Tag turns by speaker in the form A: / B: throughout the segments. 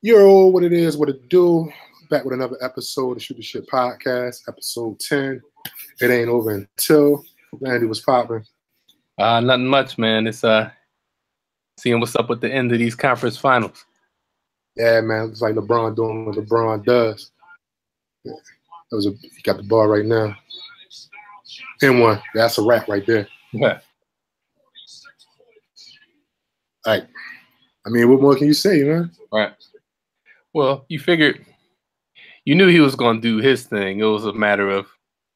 A: Yo, what it is, what it do. Back with another episode of Shoot the Shit Podcast, episode 10. It ain't over until Randy was popping.
B: Uh, nothing much, man. It's uh seeing what's up with the end of these conference finals.
A: Yeah, man. It's like LeBron doing what LeBron does. That was a he got the ball right now. In one. That's a wrap right there.
B: Yeah.
A: All right. I mean, what more can you say, man?
B: Right. Well, you figured you knew he was going to do his thing. It was a matter of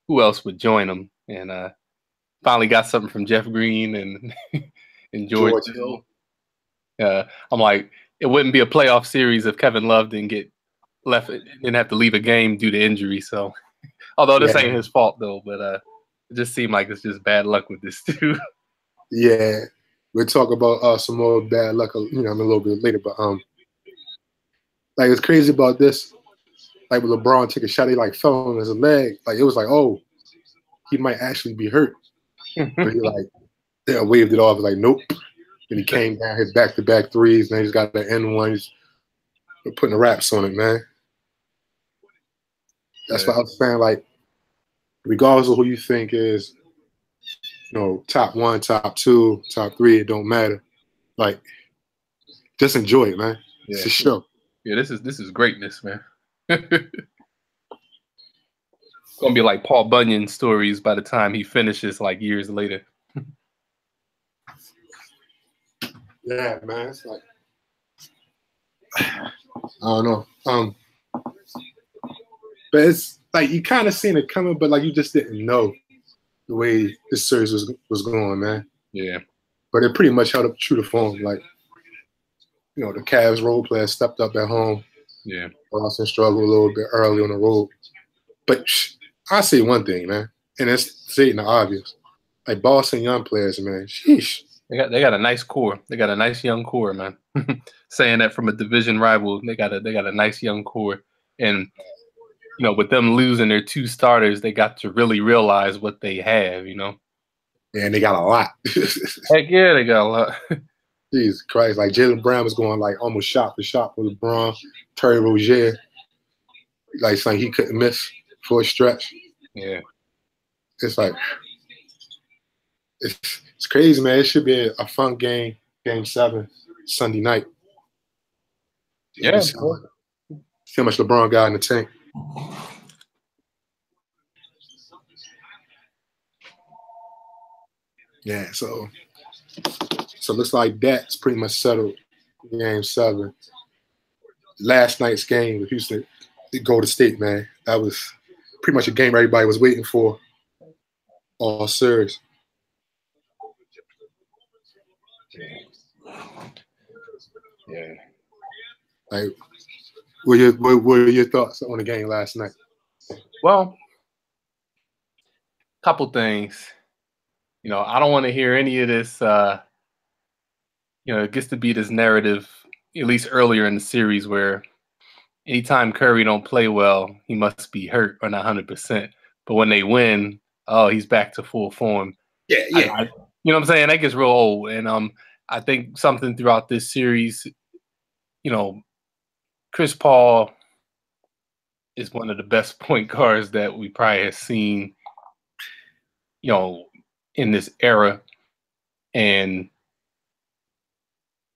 B: who else would join him, and uh, finally got something from Jeff Green and and George,
A: George
B: Hill. Uh, I'm like, it wouldn't be a playoff series if Kevin Love didn't get left, didn't have to leave a game due to injury. So, although this
A: Yeah.
B: ain't his fault though, but uh, it just seemed like it's just bad luck with this too.
A: Yeah. We'll talk about uh, some more bad luck, you know, a little bit later. But um, like it's crazy about this. Like when LeBron took a shot, he like fell on his leg. Like it was like, oh, he might actually be hurt. But he like yeah, waved it off. Like nope. And he came down, his back to back threes. And he's got the end one. He's putting the wraps on it, man. That's
B: Yeah.
A: what I was saying. Like, regardless of who you think is, you know, top one, top two, top three, it don't matter. Like, just enjoy it, man. It's a show.
B: Yeah, this is this is greatness, man. It's gonna be like Paul Bunyan stories by the time he finishes, like years later.
A: Yeah, man. It's like I don't know. Um but it's like you kind of seen it coming, but like you just didn't know the way this series was was going, man.
B: Yeah,
A: But it pretty much held up true to form. Like, you know, the Cavs role players stepped up at home.
B: yeah,
A: Boston struggled a little bit early on the road. But I say one thing, man, and it's stating the obvious. Like Boston young players, man. Sheesh.
B: they got they got a nice core. They got a nice young core, man. Saying that from a division rival, they got a they got a nice young core, and you know, with them losing their two starters, they got to really realize what they have. You know,
A: And they got a lot.
B: heck yeah, they got a lot.
A: Jesus Christ. Like Jaylen Brown was going like almost shot for shot with LeBron, Terry Rozier. Like saying he couldn't miss for a stretch.
B: yeah,
A: It's like it's it's crazy, man. It should be a, a fun game, game seven, Sunday night.
B: yeah.
A: See how much LeBron got in the tank. Yeah, so so it looks like that's pretty much settled. Game seven. Last night's game with Houston, the Golden State, man. That was pretty much a game everybody was waiting for all series.
B: yeah.
A: Like, what are your what were your thoughts on the game last night?
B: Well, a couple things. You know, I don't want to hear any of this. Uh, you know, it gets to be this narrative, at least earlier in the series, where anytime Curry don't play well, he must be hurt or not hundred percent. But when they win, oh, he's back to full form.
A: Yeah,
B: I- I- you know what I'm saying? That gets real old. And um, I think something throughout this series, you know, Chris Paul is one of the best point guards that we probably have seen, you know, in this era. And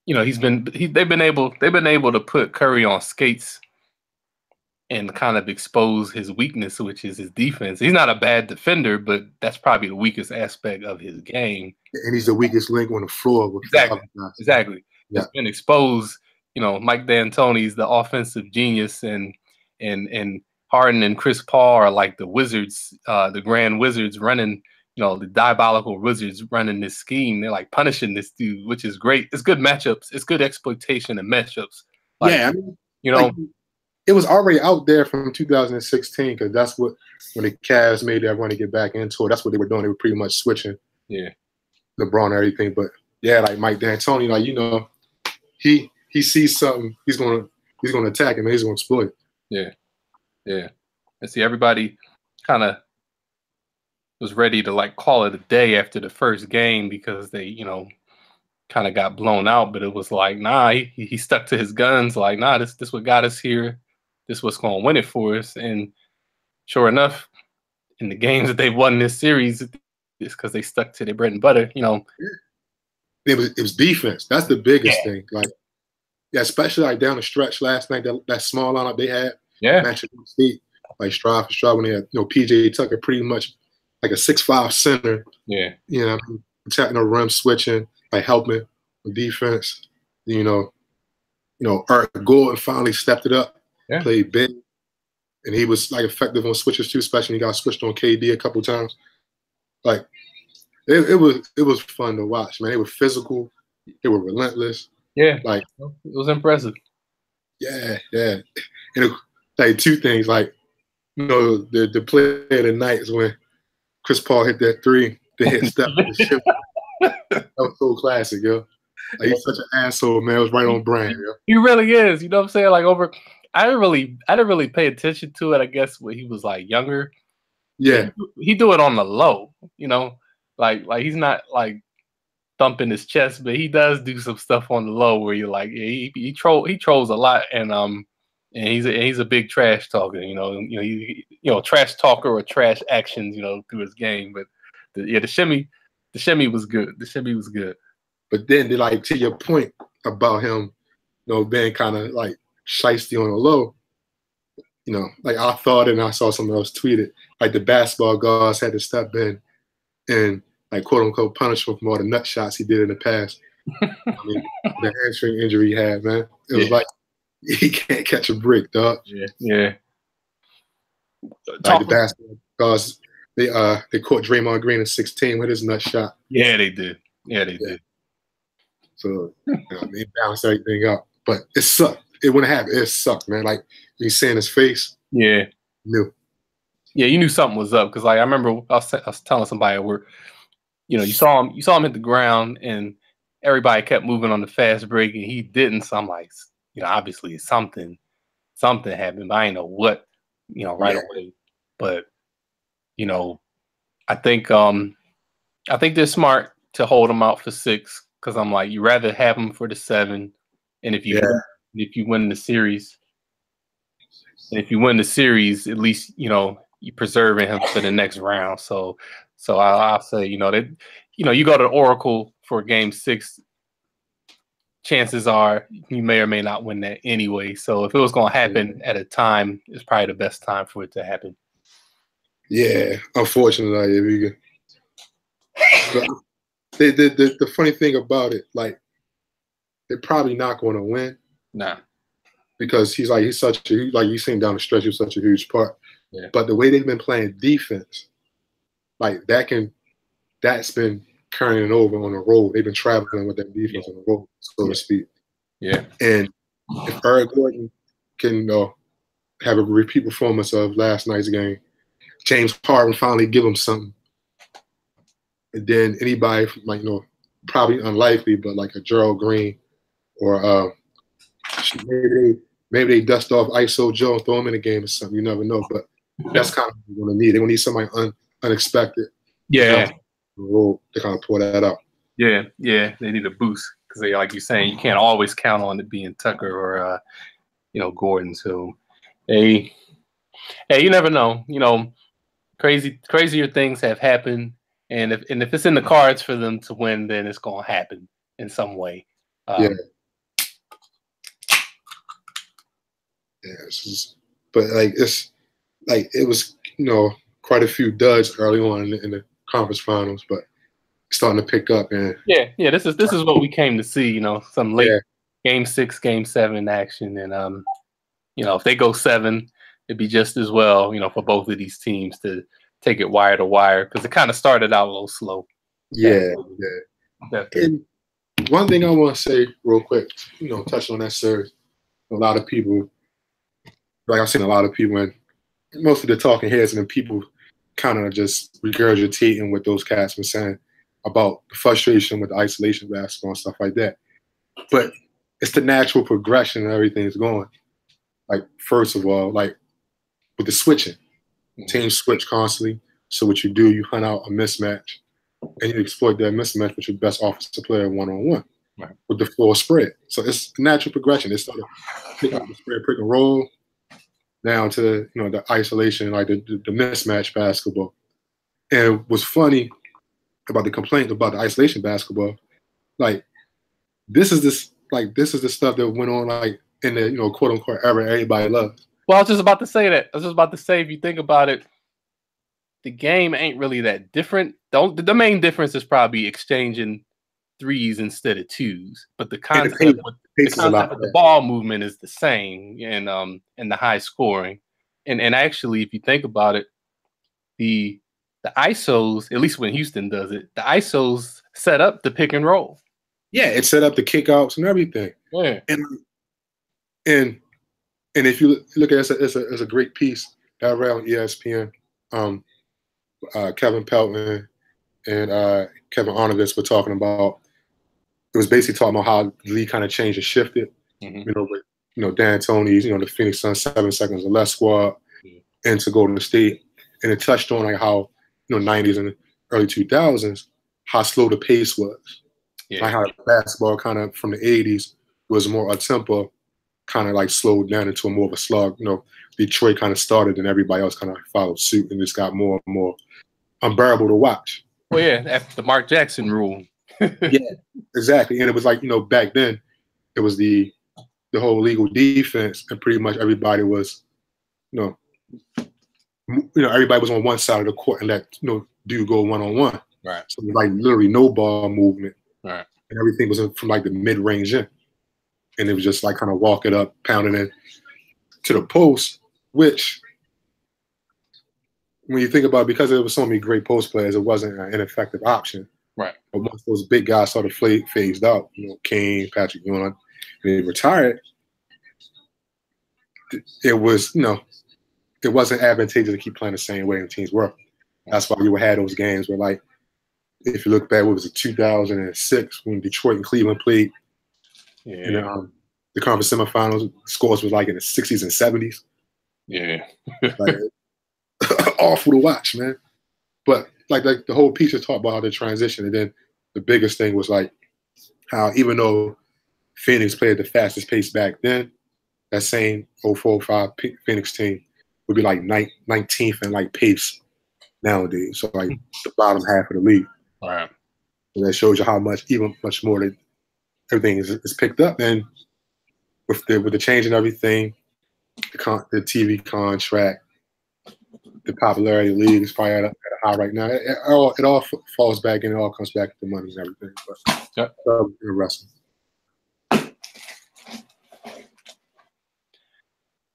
B: you know, he's been he, they've been able they've been able to put Curry on skates and kind of expose his weakness, which is his defense. He's not a bad defender, but that's probably the weakest aspect of his game.
A: and he's the weakest link on the floor. With
B: Exactly. Exactly.
A: Yeah.
B: It's been exposed. You know, Mike D'Antoni's the offensive genius, and and and Harden and Chris Paul are like the wizards, uh, the grand wizards running. You know, the diabolical wizards running this scheme. They're like punishing this dude, which is great. It's good matchups. It's good exploitation and matchups. Like,
A: yeah, I mean,
B: you know,
A: like, it was already out there from 2016 because that's what when the Cavs made that run to get back into it. That's what they were doing. They were pretty much switching
B: yeah,
A: LeBron and everything. But yeah, like Mike D'Antoni, like you know, he he sees something, he's gonna he's gonna attack him and he's gonna exploit. it.
B: yeah. Yeah. And see, everybody kind of was ready to like call it a day after the first game because they, you know, kind of got blown out, but it was like, nah, he, he stuck to his guns. Like, nah, this this what got us here. This what's going to win it for us. And sure enough, in the games that they've won this series, it's because they stuck to their bread and butter. You know,
A: it was it was defense. That's the biggest yeah. thing. Like, yeah, especially like down the stretch last night, that, that small lineup they had.
B: Yeah,
A: matching State, like Stroud for Stroud when they had you know PJ Tucker pretty much like a six five center.
B: Yeah,
A: you know, attacking the rim, switching, like helping the defense. You know, you know, Eric Gordon finally stepped it up,
B: yeah.
A: played big, and he was like effective on switches too, especially when he got switched on KD a couple times. Like it, it was it was fun to watch, man. They were physical, they were relentless.
B: Yeah,
A: like
B: it was impressive.
A: Yeah, yeah. And it, like two things, like you know, the the play of the night is when Chris Paul hit that three, the hit step. that was so classic, yo. Like, he's such an asshole, man. It was right on brand, yo.
B: He really is. You know what I'm saying? Like over I didn't really I didn't really pay attention to it, I guess when he was like younger.
A: Yeah.
B: He, he do it on the low, you know. Like like he's not like thumping his chest, but he does do some stuff on the low where you're like, yeah, he he troll he trolls a lot and um and he's a, he's a big trash talker, you know, you know, he, you know, trash talker or trash actions, you know, through his game. But the, yeah, the shimmy, the shimmy was good. The shimmy was good.
A: But then, like to your point about him, you know, being kind of like shisty on the low, you know, like I thought, and I saw someone else tweet it, like the basketball guards had to step in and like quote unquote punish him from all the nut shots he did in the past. I mean, the hamstring injury he had, man, it was yeah. like he can't catch a brick, dog.
B: Yeah, yeah.
A: Like Talk the basketball guards, they uh they caught Draymond Green at 16 with his nut shot.
B: Yeah, they did. Yeah, they yeah. did.
A: So you know, they balanced everything out, but it sucked. It wouldn't happen. It sucked, man. Like you see in his face.
B: Yeah.
A: Knew.
B: Yeah, you knew something was up because like I remember I was, I was telling somebody where, you know, you saw him, you saw him hit the ground, and everybody kept moving on the fast break, and he didn't. So I'm like, you know, obviously something, something happened. But I didn't know what, you know, right yeah. away. But you know, I think um, I think they're smart to hold him out for six because I'm like, you rather have him for the seven, and if you yeah. if you win the series, and if you win the series, at least you know preserving him for the next round. So, so I, will say, you know that, you know, you go to Oracle for Game Six. Chances are you may or may not win that anyway. So if it was going to happen at a time, it's probably the best time for it to happen.
A: Yeah, unfortunately, but the, the, the, the funny thing about it, like they're probably not going to win.
B: Nah
A: because he's like he's such a like you seen down the stretch, he's such a huge part.
B: Yeah.
A: But the way they've been playing defense, like that can that's been carrying over on the road. They've been traveling with that defense yeah. on the road, so to speak.
B: Yeah.
A: And if Eric Gordon can uh, have a repeat performance of last night's game, James Harden finally give him something. And then anybody like you know, probably unlikely, but like a Gerald Green or uh, maybe they maybe they dust off ISO Joe and throw him in a game or something. You never know, but that's kind of what they're going to need. They're going to need somebody un, unexpected.
B: Yeah,
A: to kind of pour that out.
B: Yeah, yeah, they need a boost because they, like you're saying, you can't always count on it being Tucker or uh, you know Gordon. So, hey, hey, you never know. You know, crazy, crazier things have happened, and if and if it's in the cards for them to win, then it's going to happen in some way.
A: Um, yeah. Yeah, but like it's like it was you know quite a few duds early on in the, in the conference finals, but starting to pick up and
B: yeah, yeah. This is this is what we came to see. You know, some late yeah. game six, game seven action, and um, you know, if they go seven, it'd be just as well. You know, for both of these teams to take it wire to wire because it kind of started out a little slow.
A: Yeah, yeah. And one thing I want to say real quick, you know, touch on that series. A lot of people like I've seen a lot of people and most of the talking heads and then people kind of just regurgitating what those cats were saying about the frustration with the isolation basketball and stuff like that. But it's the natural progression and everything's going. Like first of all, like with the switching, teams switch constantly. So what you do, you hunt out a mismatch, and you exploit that mismatch with your best offensive player one on one.
B: right.
A: with the floor spread. So it's a natural progression. It's sort of picking up the spread, pick and roll, down to you know the isolation, like the, the, mismatch basketball. And what's funny about the complaint about the isolation basketball, like this is this like this is the stuff that went on like in the you know quote unquote era everybody loves.
B: Well, I was just about to say that. I was just about to say, if you think about it, the game ain't really that different. The, the main difference is probably exchanging threes instead of twos, but the concept,
A: pace-
B: with, the
A: is a lot
B: concept of the ball movement is the same, and um, and the high scoring, and and actually, if you think about it, the the ISOs, at least when Houston does it, the ISOs set up the pick and roll.
A: Yeah, it set up the kickouts and everything.
B: Yeah,
A: and and and if you look at it, it's a, it's a, it's a great piece that I read on E ESPN. Um, uh, Kevin Pelton and uh, Kevin Arnovitz were talking about. It was basically talking about how the league kind of changed and shifted.
B: Mhm.
A: You know, with you know D'Antoni's, you know the Phoenix Suns seven seconds or less squad
B: Mhm.
A: into Golden State, and it touched on like how you know '90s and early 2000s how slow the pace was
B: yeah,
A: like how basketball kind of from the 80s was more a tempo, kind of like slowed down into a more of a slug. You know, Detroit kind of started and everybody else kind of followed suit and just got more and more unbearable to watch.
B: well, yeah, after the Mark Jackson rule.
A: Yeah, exactly. And it was like, you know, back then it was the the whole legal defense and pretty much everybody was, you know, you know, everybody was on one side of the court and let you know dude go one on one.
B: Right.
A: So like literally no ball movement.
B: Right.
A: And everything was from like the mid range in. And it was just like kind of walk it up, pounding it to the post, which when you think about it, because there was so many great post players, it wasn't an ineffective option.
B: Right.
A: But once those big guys started fla- phased out, you know, Kane, Patrick Ewing, and they retired, it was, you know, it wasn't advantageous to keep playing the same way and teams were. That's why you had those games where, like, if you look back, what was it, 2006 when Detroit and Cleveland played
B: Yeah,
A: in um, the conference semifinals, scores was like in the 60s and 70s.
B: yeah,
A: Like, awful to watch, man. But like, like the whole piece was talk about how the transition, and then the biggest thing was like how even though Phoenix played the fastest pace back then, that same 0405 P- Phoenix team would be like 19th in like pace nowadays. So like the bottom half of the league.
B: all right.
A: And that shows you how much, even much more that everything is, is picked up. And with the with the change and everything, the con, the TV contract, the popularity of the league is probably at a, at a high right now. It, it all it all f- falls back and it all comes back to the money and everything. But
B: Yep.
A: so, wrestling,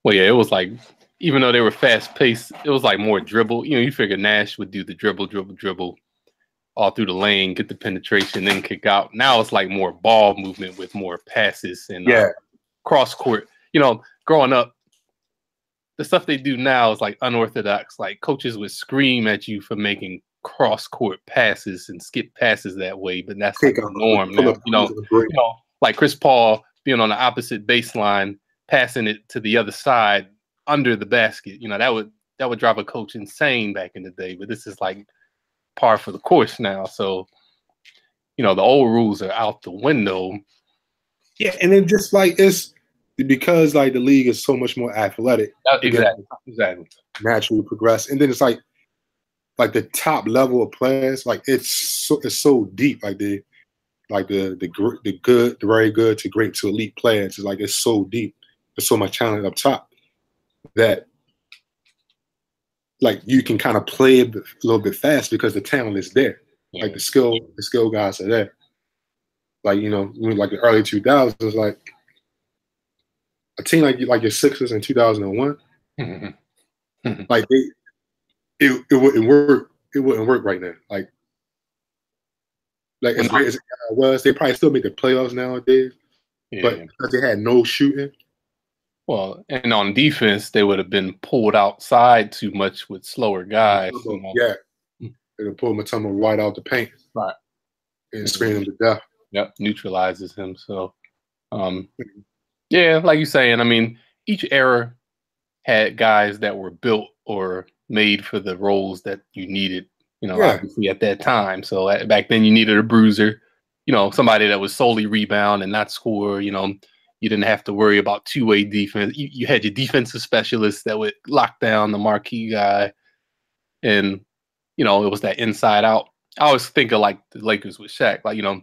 B: Well, yeah, it was like even though they were fast paced, it was like more dribble. You know, you figure Nash would do the dribble, dribble, dribble all through the lane, get the penetration, then kick out. Now it's like more ball movement with more passes and uh,
A: yeah,
B: cross court. You know, growing up, the stuff they do now is like unorthodox. Like coaches would scream at you for making cross court passes and skip passes that way, but that's like the norm now. You know,
A: to the break.
B: you know, like Chris Paul being on the opposite baseline, passing it to the other side under the basket. You know, that would that would drive a coach insane back in the day. But this is like par for the course now. So, you know, the old rules are out the window.
A: yeah, and it just like it's because like the league is so much more athletic.
B: Exactly, exactly.
A: naturally progress. And then it's like like the top level of players, like it's so it's so deep. Like the like the the the good, the very good to great to elite players. It's like it's so deep. There's so much talent up top that like you can kind of play a, bit- a little bit fast because the talent is there. Like the skill, the skill guys are there. Like you know, like the early 2000s, like a team like like your Sixers in 2001
B: Mhm.
A: like they, it, it wouldn't work. It wouldn't work right now. Like, like as great as it was, they probably still make the playoffs nowadays.
B: yeah.
A: But because they had no shooting,
B: Well, and on defense, they would have been pulled outside too much with slower guys. you know.
A: yeah, would pull Mutombo right out the paint,
B: Right.
A: and screen him to death.
B: Yep, neutralizes him. So, um, yeah, like you're saying, I mean, each era had guys that were built or made for the roles that you needed. You know,
A: Yeah.
B: obviously at that time. So at, back then, you needed a bruiser. you know, somebody that was solely rebound and not score. You know, you didn't have to worry about two way defense. You, you had your defensive specialists that would lock down the marquee guy, and you know, it was that inside out. I always think of like the Lakers with Shaq, like you know,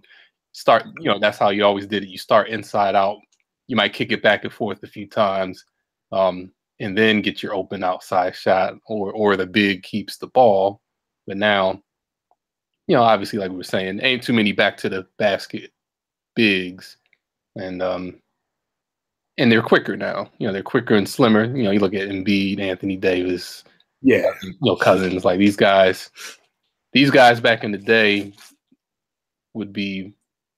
B: start. You know, that's how you always did it. You start inside out. You might kick it back and forth a few times. Um, and then get your open outside shot or or the big keeps the ball. But now, you know, obviously like we were saying, ain't too many back to the basket bigs. And um and they're quicker now. You know, they're quicker and slimmer. You know, you look at Embiid, Anthony Davis,
A: yeah,
B: you know, Cousins, like these guys, these guys back in the day would be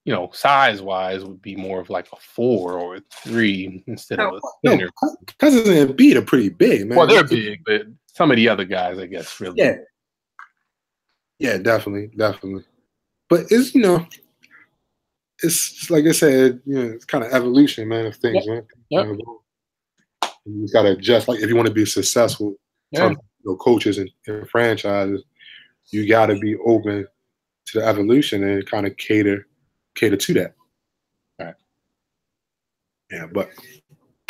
B: you know, size wise would be more of like a four or a three instead of oh, a
A: thinner. No, Cousins and Embiid are pretty big, man.
B: Well, they're big, but some of the other guys, I guess, really.
A: Yeah. Yeah, definitely, definitely. But it's you know, it's like I said, you know, it's kind of evolution, man, of things, yep. man. Yep. You got to adjust. Like if you want to be successful, yeah. you know, coaches and, and franchises, you got to be open to the evolution and kind of cater cater to that.
B: Right.
A: Yeah, but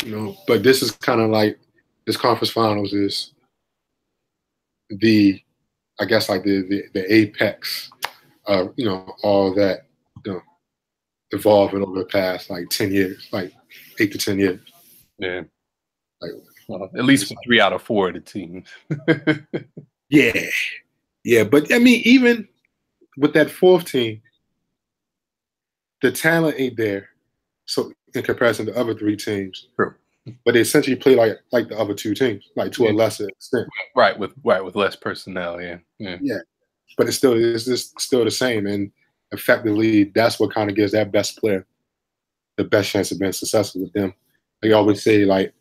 A: you know, but this is kind of like this conference finals is the, I guess like the the, the apex of you know all that you know evolving over the past like ten years, like eight to ten years.
B: Yeah. Like well, at least for three out of four of the teams.
A: yeah. Yeah, but I mean, even with that fourth team, the talent ain't there. So in comparison to other three teams.
B: True.
A: But they essentially play like like the other two teams, like to yeah. a lesser extent.
B: Right, with right with less personnel, yeah.
A: Yeah. Yeah. But it's still it's just still the same. And effectively that's what kind of gives that best player the best chance of being successful with them. They always say like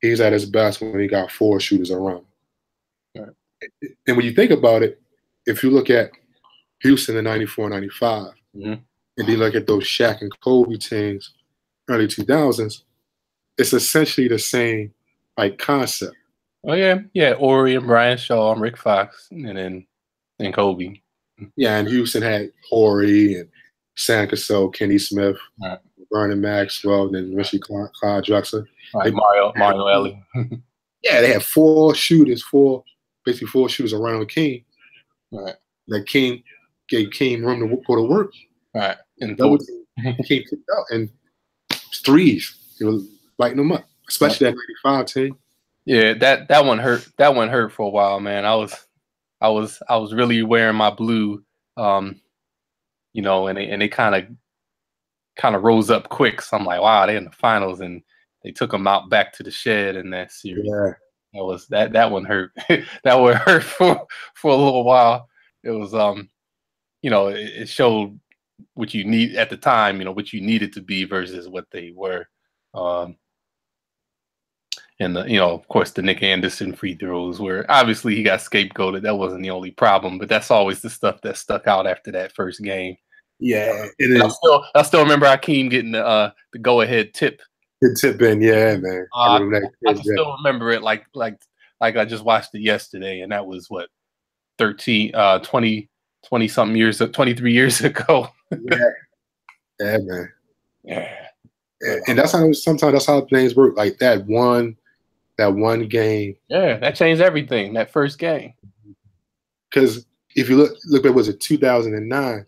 A: he's at his best when he got four shooters around. Right. And when you think about it, if you look at Houston in 94, 95, mm-hmm and you look at those Shaq and Kobe teams, early 2000s, it's essentially the same like concept.
B: Oh yeah, yeah. Horry and Brian Shaw, and Rick Fox, and then and Kobe.
A: Yeah, and Houston had Horry and Sam Cassell, Kenny Smith, right. Vernon Maxwell, and then Richie Clyde, Clyde Drexler.
B: Right, Mario Mario Elie.
A: yeah, they had four shooters, four basically four shooters around King.
B: Right.
A: That King gave King room to go to work.
B: Right
A: and those came out and threes. It was lighting them up, especially that '95 team.
B: Yeah, that that one hurt. That one hurt for a while, man. I was, I was, I was really wearing my blue, um, you know, and they, and they kind of, kind of rose up quick. So I'm like, wow, they're in the finals, and they took them out back to the shed in that series.
A: Yeah.
B: That was that that one hurt. that one hurt for for a little while. It was um, you know, it, it showed what you need at the time, you know, what you needed to be versus what they were. Um, and the, you know, of course, the Nick Anderson free throws were obviously he got scapegoated. That wasn't the only problem, but that's always the stuff that stuck out after that first game.
A: Yeah, it is.
B: I still, I still remember Hakeem getting the uh, the go ahead tip.
A: The tip in, yeah, man.
B: Uh, I, I, I still remember it like like like I just watched it yesterday, and that was what 13, uh, 20, 20 something years, 23 years ago
A: yeah. Yeah,
B: man. Yeah.
A: And that's how sometimes that's how things work. Like that one, that one game.
B: Yeah, that changed everything. That first game.
A: Because if you look, look at was it 2009,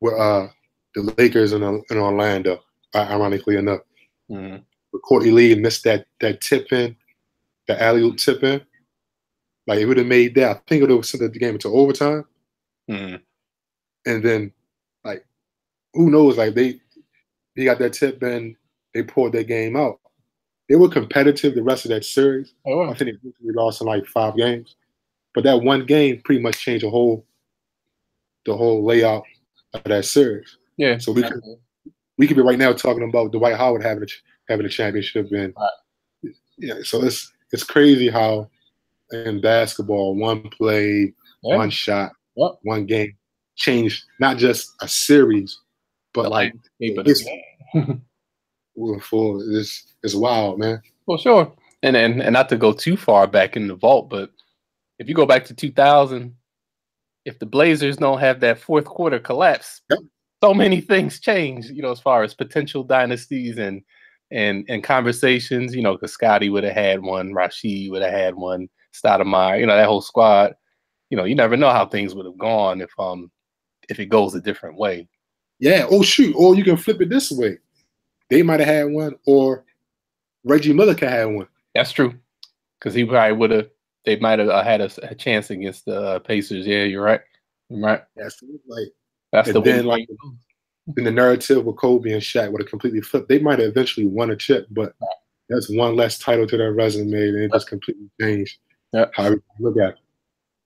A: where uh the Lakers in, in Orlando, ironically enough, mm-hmm. Courtney Lee missed that that tip in, the alley oop tip in. Like it would have made that. I think it would have sent the game into overtime.
B: Mm-hmm.
A: And then like, who knows? Like they they got that tip and they pulled their game out. They were competitive the rest of that series.
B: Oh,
A: I think they lost in like five games, but that one game pretty much changed the whole the whole layout of that series.
B: Yeah.
A: So we could we could be right now talking about Dwight Howard having a having a championship and right. yeah. So it's it's crazy how in basketball one play, yeah. one shot,
B: yep.
A: one game changed not just a series but like, it's full. It's it's wild, man.
B: Well, sure, and and and not to go too far back in the vault, but if you go back to 2000, if the Blazers don't have that fourth quarter collapse,
A: yep.
B: so many things change, you know, as far as potential dynasties and and and conversations, you know, because Scotty would have had one, Rasheed would have had one, Stoudamire, you know, that whole squad. You know, you never know how things would have gone if um if it goes a different way.
A: Yeah. Oh shoot. Or you can flip it this way. They might have had one, or Reggie Miller could have one.
B: That's true, because he probably would have. They might have uh, had a, a, chance against the uh, Pacers. Yeah, you're right. You're right.
A: That's like
B: that's the
A: then like in the narrative with Kobe and Shaq would have completely flipped. They might have eventually won a chip, but that's one less title to their resume, and it just completely changed
B: yeah.
A: how we look at it.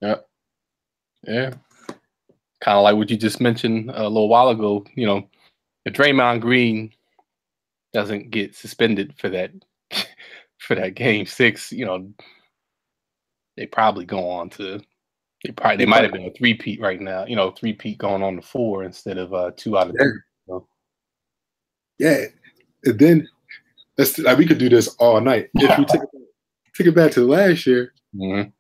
B: Yeah, yeah. Kind of like what you just mentioned a little while ago. You know, if Draymond Green doesn't get suspended for that for that game six, you know, they probably go on to they probably they might have been a three peat right now, you know, three peat going on to four instead of uh two out of
A: yeah.
B: three. So.
A: Yeah. And then let's like we could do this all night. If we take it, take it back to last year,
B: mm-hmm.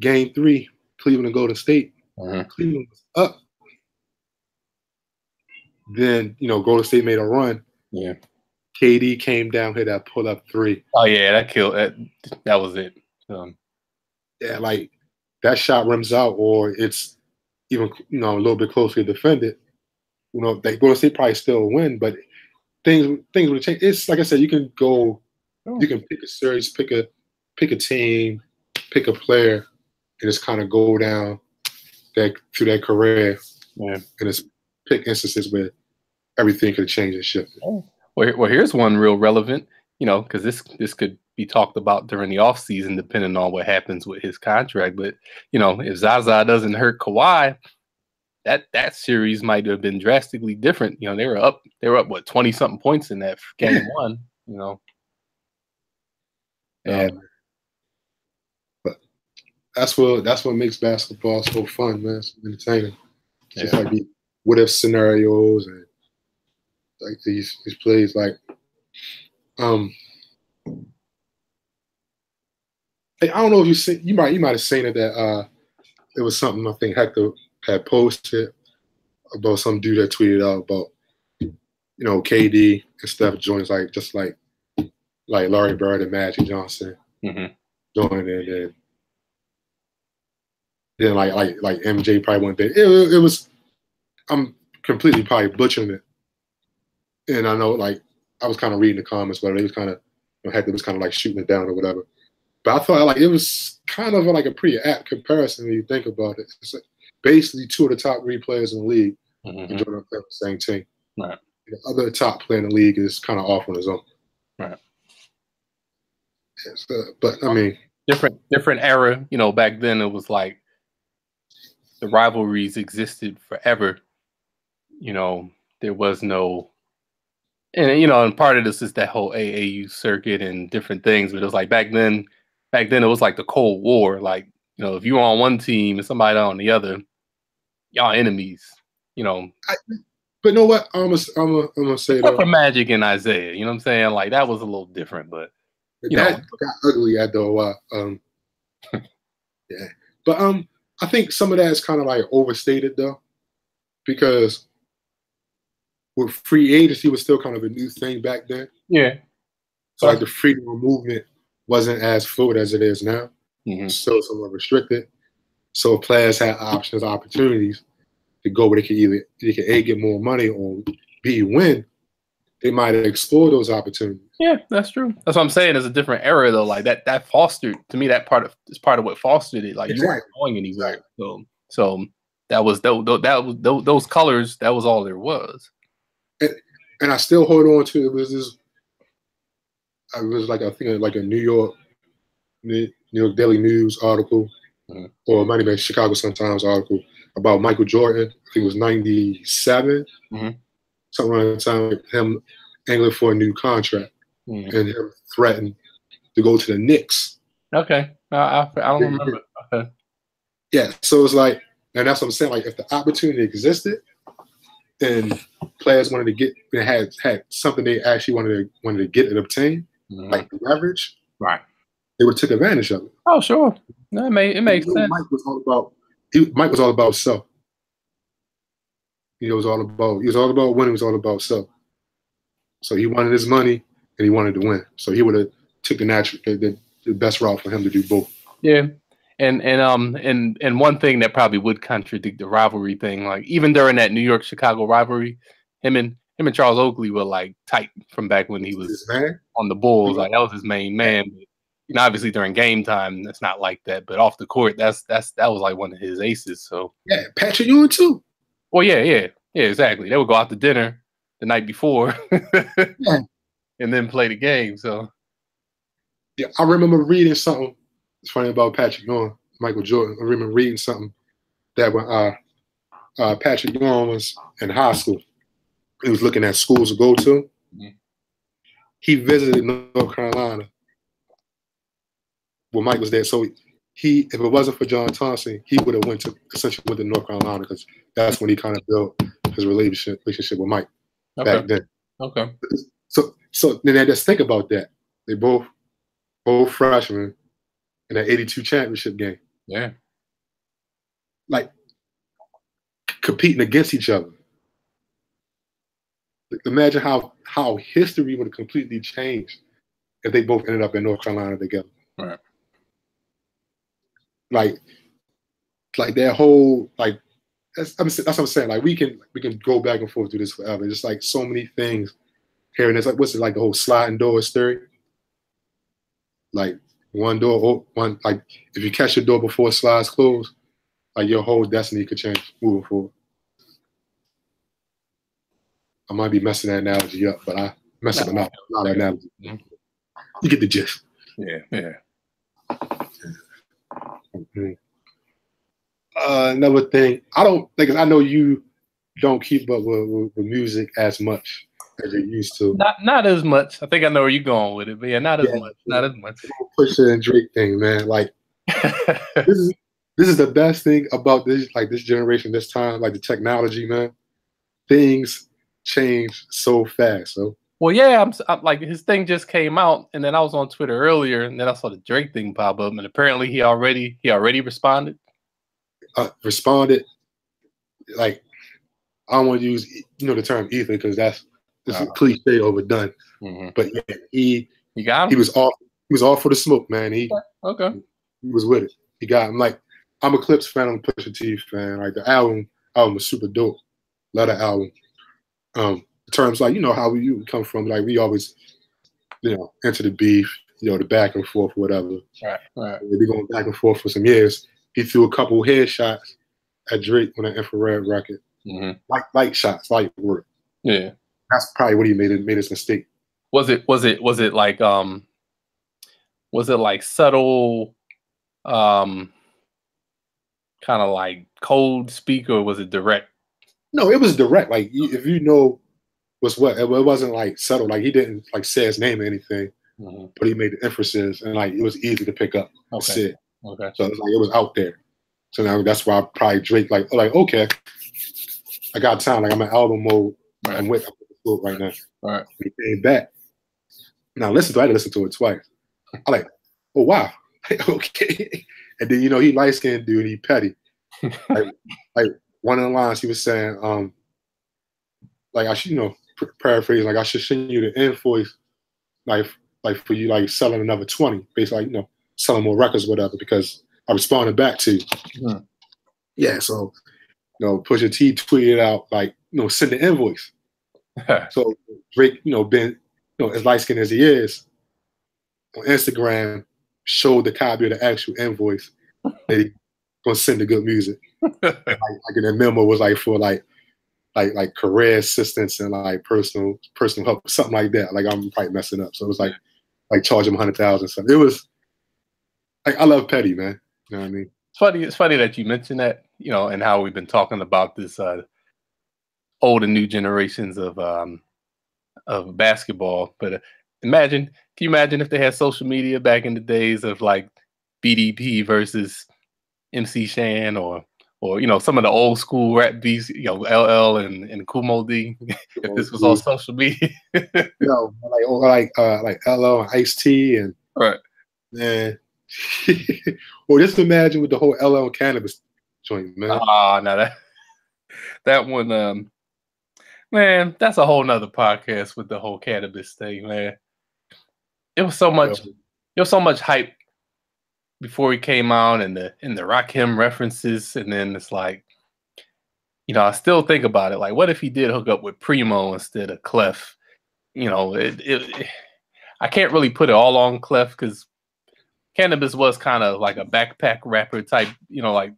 A: Game three, Cleveland and Golden State.
B: Mm-hmm.
A: Cleveland was up then you know Golden State made a run.
B: Yeah.
A: KD came down hit that pull up three.
B: Oh yeah, that killed that. That was it. Um,
A: yeah, like that shot rims out, or it's even you know a little bit closely defended. You know, they Golden State probably still win, but things things would change. It's like I said, you can go, oh. you can pick a series, pick a pick a team, pick a player, and just kind of go down that through their career.
B: Yeah.
A: And it's pick instances where everything could change and shift.
B: Oh. Well, well, here's one real relevant, you know, because this this could be talked about during the off season, depending on what happens with his contract. But you know, if Zaza doesn't hurt Kawhi, that that series might have been drastically different. You know, they were up, they were up what twenty something points in that game one. You know,
A: and um, that's what that's what makes basketball so fun, man. It's entertaining. Yeah. Just like the what if scenarios and like these these plays like um Hey, I don't know if you see you might you might have seen it that uh it was something I think Hector had posted about some dude that tweeted out about you know KD and Steph joins like just like like Larry Bird and Magic Johnson
B: mm-hmm.
A: joining and then like like like MJ probably went there. It, it was I'm completely probably butchering it. And I know like I was kind of reading the comments, but it was kind of you know, Hector was kind of like shooting it down or whatever. But I thought like it was kind of like a pretty apt comparison when you think about it. It's like basically two of the top three players in the league
B: mm-hmm.
A: enjoy the same team.
B: Right.
A: The other top player in the league is kind of off on his own.
B: Right.
A: Yes, uh, but I mean,
B: different different era. You know, back then it was like the rivalries existed forever. You know, there was no, and you know, and part of this is that whole AAU circuit and different things. But it was like back then, back then it was like the Cold War. Like you know, if you were on one team and somebody on the other, y'all enemies. You know.
A: I, but know what? I'm gonna, I'm gonna, I'm gonna say that
B: for Magic and Isiah. You know what I'm saying? Like that was a little different, but you
A: that
B: know,
A: got ugly after a while. Um, yeah, but um, I think some of that is kind of like overstated though, because with free agency was still kind of a new thing back then.
B: Yeah.
A: So like the freedom of movement wasn't as fluid as it is now.
B: Mm-hmm.
A: Still somewhat restricted. So players had options, opportunities to go where they could either they could A get more money or B win. They might explore those opportunities.
B: Yeah, that's true. That's what I'm saying. It's a different era though. Like that that fostered to me that part of is part of what fostered it. Like exactly. you weren't going anywhere. So so that was that, that was those, those colors. That was all there was.
A: And, and I still hold on to it. Was this? It was like I think like a New York New York Daily News article,
B: mm-hmm.
A: or it might have been Chicago Sun Times article about Michael Jordan. I think it was '97,
B: mm-hmm.
A: Something around the time. Him angling for a new contract
B: mm-hmm.
A: and him threatened to go to the Knicks.
B: Okay, I, I, I don't remember. Okay.
A: Yeah, so it's like, and that's what I'm saying. Like, if the opportunity existed, and players wanted to get they had had something they actually wanted to wanted to get and obtain,
B: mm-hmm.
A: like leverage,
B: right?
A: They would took advantage of it.
B: Oh, sure. No, it, may, it makes sense.
A: Mike was all about he, Mike was all about self. He was all about he was all about winning. He was all about self. So he wanted his money and he wanted to win. So he would have took the natural the, the best route for him to do both.
B: Yeah. And and um and and one thing that probably would contradict the rivalry thing, like even during that New York Chicago rivalry, him and him and Charles Oakley were like tight from back when he was on the Bulls. Like that was his main man. But, you know, obviously during game time, that's not like that. But off the court, that's that's that was like one of his aces. So
A: yeah, Patrick Ewing too.
B: Well, yeah, yeah, yeah, exactly. They would go out to dinner the night before, yeah. and then play the game. So
A: yeah, I remember reading something. It's funny about Patrick Ewing, Michael Jordan. I remember reading something that when uh, uh, Patrick Ewing was in high school, he was looking at schools to go to. Mm-hmm. He visited North Carolina when Mike was there. So he, if it wasn't for John Thompson, he would have went to essentially went to North Carolina because that's when he kind of built his relationship relationship with Mike okay. back then.
B: Okay.
A: So so then I just think about that. They both both freshmen in that 82 championship game.
B: Yeah.
A: Like competing against each other. Imagine how how history would have completely changed if they both ended up in North Carolina together.
B: Right.
A: Like, like that whole like that's, that's what I'm saying. Like we can we can go back and forth do this forever. Just like so many things here and it's like what's it like the whole sliding doors theory? Like one door, oh, one like if you catch your door before it slides closed, like your whole destiny could change moving forward. I might be messing that analogy up, but I mess up no. a lot of analogy. You get the gist.
B: Yeah, yeah.
A: Uh, another thing, I don't think I know you don't keep up with, with, with, music as much as you used to.
B: Not not as much. I think I know where you're going with it, but yeah, not as yeah, much. Not as much.
A: Pusha and Drake thing, man. Like this is this is the best thing about this like this generation, this time, like the technology, man. Things change so fast. So
B: well, yeah, I'm, I'm, like his thing just came out, and then I was on Twitter earlier, and then I saw the Drake thing pop up, and apparently he already he already responded.
A: Uh, responded, like I don't want to use you know the term ether because that's this uh, cliche overdone. Mm-hmm. But yeah, he
B: he got him?
A: he was off he was off for the smoke, man. He
B: okay,
A: he was with it. He got him. Like I'm a Clipse fan, I'm a Pusha T fan. Like the album album was super dope. Love the album. Um, terms like you know how we come from. Like we always, you know, enter the beef, you know, the back and forth, whatever.
B: Right, right.
A: We've been going back and forth for some years. He threw a couple headshots at Drake on an infrared record, mm-hmm. like light shots, light work.
B: Yeah,
A: that's probably what he made it made his mistake.
B: Was it? Was it? Was it like um? Was it like subtle? Um, kind of like cold speak, or was it direct?
A: No, it was direct. Like if you know was what it wasn't like subtle. Like he didn't like say his name or anything, mm-hmm. but he made the emphasis and like it was easy to pick up.
B: Okay.
A: Okay. So it's like it was out there. So now that's why I probably Drake like like okay, I got time. Like I'm in album mode. Right. I'm with right now.
B: All right.
A: He came back. Now listen to I had to listen to it twice. I like, oh wow, okay. And then you know he light skinned dude, he petty. like, like one of the lines he was saying, um, like I should you know paraphrase, like I should send you the invoice, like like for you like selling another twenty, basically, like, you know, selling more records, whatever, because I responded back to you. Mm. Yeah, so you know, Pusha T tweeted out like, you know, send the invoice. so Drake, you know, been you know as light skinned as he is, on Instagram showed the copy of the actual invoice that he gonna send the G.O.O.D. Music. like, like in the memo was like for like like like career assistance and like personal personal help, something like that. Like I'm probably messing up. So it was like like charge him hundred thousand something. It was like I love Petty, man. You know what I mean?
B: It's funny. It's funny that you mentioned that. You know, and how we've been talking about this uh, old and new generations of um, of basketball. But uh, imagine, can you imagine if they had social media back in the days of like BDP versus MC Shan or or you know some of the old school rap beats, you know LL and and Moe Dee. if this was on social media,
A: you know, like or like uh, like LL and Ice T and
B: right,
A: man. or just imagine with the whole LL Canibus joint, man.
B: Ah, uh, no, that that one, um, man, that's a whole nother podcast with the whole Canibus thing, man. It was so much, yeah. there was so much hype before he came out, and the and the Rakim references, and then it's like, you know, I still think about it. Like, what if he did hook up with Primo instead of Clef? You know, it, it, I can't really put it all on Clef because Canibus was kind of like a backpack rapper type, you know, like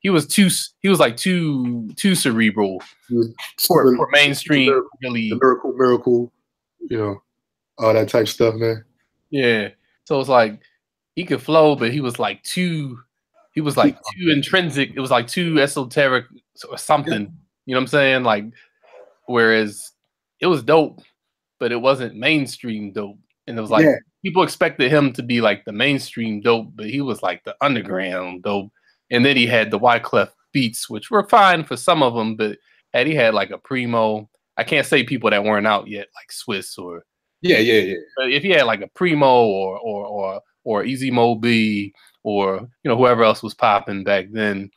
B: he was too he was like too too cerebral for, for mainstream
A: miracle,
B: really
A: miracle miracle you know all that type stuff man
B: yeah so it's like he could flow but he was like too he was like too intrinsic. It was like too esoteric or something. You know what i'm saying? Like whereas it was dope but it wasn't mainstream dope. And it was like yeah. people expected him to be like the mainstream dope but he was like the underground dope. And then he had the Wyclef beats, which were fine for some of them, but had he had like a primo, I can't say people that weren't out yet, like Swizz or
A: yeah, yeah, yeah.
B: But if he had like a primo or or or or Easy Mo Bee or you know whoever else was popping back then,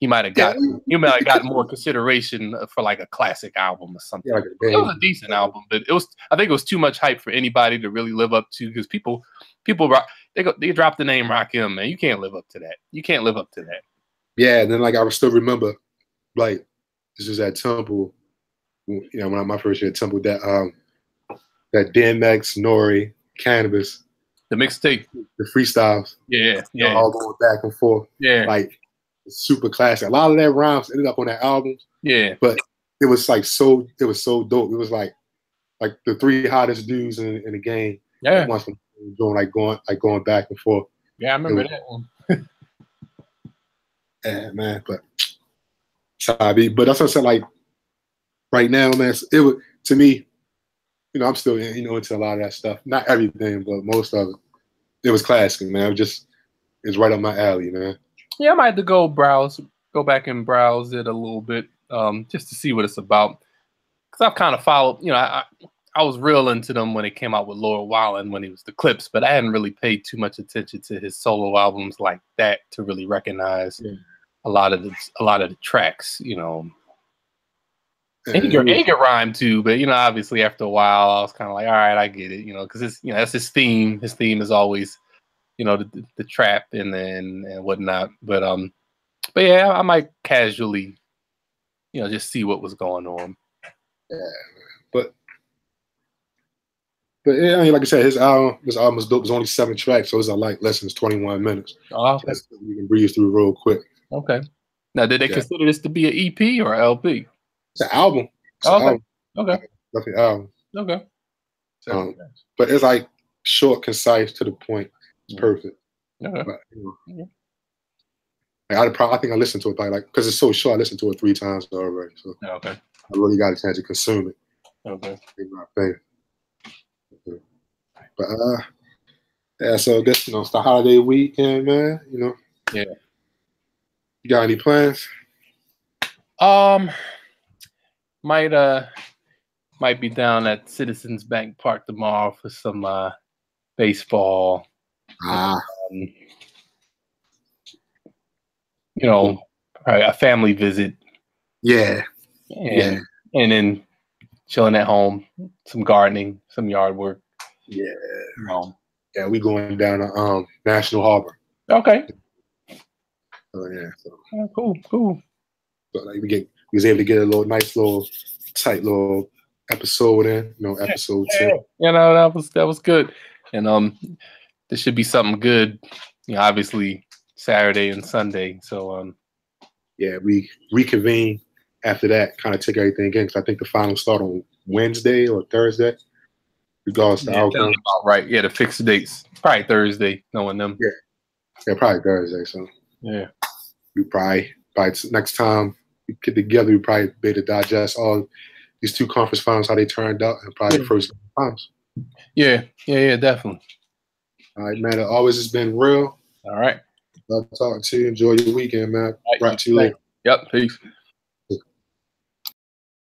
B: he might have got he might have got more consideration for like a classic album or something. Yeah, like it was a decent album, but it was I think it was too much hype for anybody to really live up to because people people they go they drop the name Rakim, man. You can't live up to that. You can't live up to that.
A: Yeah, and then like I still remember, like this is at Temple, you know, when I my first year at Temple, that um that DMX, Nore, Canibus,
B: the mixtape,
A: the freestyles,
B: yeah, yeah,
A: all going back and forth,
B: yeah,
A: like super classic. A lot of that rhymes ended up on that album,
B: yeah,
A: but it was like so, it was so dope. It was like like the three hottest dudes in, in the game.
B: Yeah, Once
A: doing like going like going back and forth.
B: Yeah, I remember was, that one.
A: yeah, man, but sorry, but that's what I said. Like right now, man, it was to me. You know, I'm still you know into a lot of that stuff. Not everything, but most of it. It was classic, man. It was just it's right up my alley, man.
B: Yeah, I might have to go browse, go back and browse it a little bit, um, just to see what it's about. Cause I've kind of followed, you know, I, I was real into them when it came out with Lord Willin' when he was the Clipse, but I hadn't really paid too much attention to his solo albums like that to really recognize yeah. a lot of the a lot of the tracks, you know. And he, could, he could rhyme too, but you know, obviously after a while, I was kind of like, all right, I get it, you know, because it's you know that's his theme. His theme is always, you know, the, the trap and then and whatnot. But um, but yeah, I might casually, you know, just see what was going on.
A: Yeah, but but yeah, I mean, like I said, his album, this album is dope. It's only seven tracks, so it's like less than 21 minutes.
B: Oh, okay.
A: You can breeze through real quick.
B: Okay. Now, did they yeah. consider this to be an EP or LP?
A: It's an album. It's
B: oh, okay. Album. Okay.
A: An album.
B: Okay.
A: Um, but it's like short, concise, to the point. It's mm-hmm. perfect.
B: Okay. But, you
A: know, like, I, probably, I think I listened to it by like because it's so short. I listened to it three times already. So
B: okay.
A: I really got a chance to consume it.
B: Okay.
A: my favorite. But uh, yeah, so I guess you know it's the holiday weekend, man. You know.
B: Yeah.
A: You got any plans?
B: Um, might uh, might be down at Citizens Bank Park tomorrow for some uh baseball.
A: Ah.
B: Um, you know, a family visit.
A: Yeah.
B: And, yeah. And then chilling at home, some gardening, some yard work.
A: Yeah. Um, yeah, we going down to um National Harbor.
B: Okay.
A: Oh yeah. So.
B: Oh, cool, cool.
A: So like we get we was able to get a little nice little tight little episode in, you know, episode
B: yeah, two. You know, that was that was good. And um this should be something good, you know, obviously Saturday and Sunday. So um
A: yeah, we reconvene after that, kind of take everything in because I think the final start on Wednesday or Thursday regardless
B: yeah, outcome. Right. Yeah, the fixed dates. Probably Thursday, knowing them.
A: Yeah. Yeah, probably Thursday. So
B: yeah.
A: We probably by next time we get together, we probably be able to digest all these two conference finals, how they turned out, and probably yeah. the first finals.
B: Yeah, yeah, yeah, definitely.
A: All right, man. It always has been real.
B: All right.
A: Love talking to you. Enjoy your weekend, man. Right, right to you later.
B: Yep. Peace.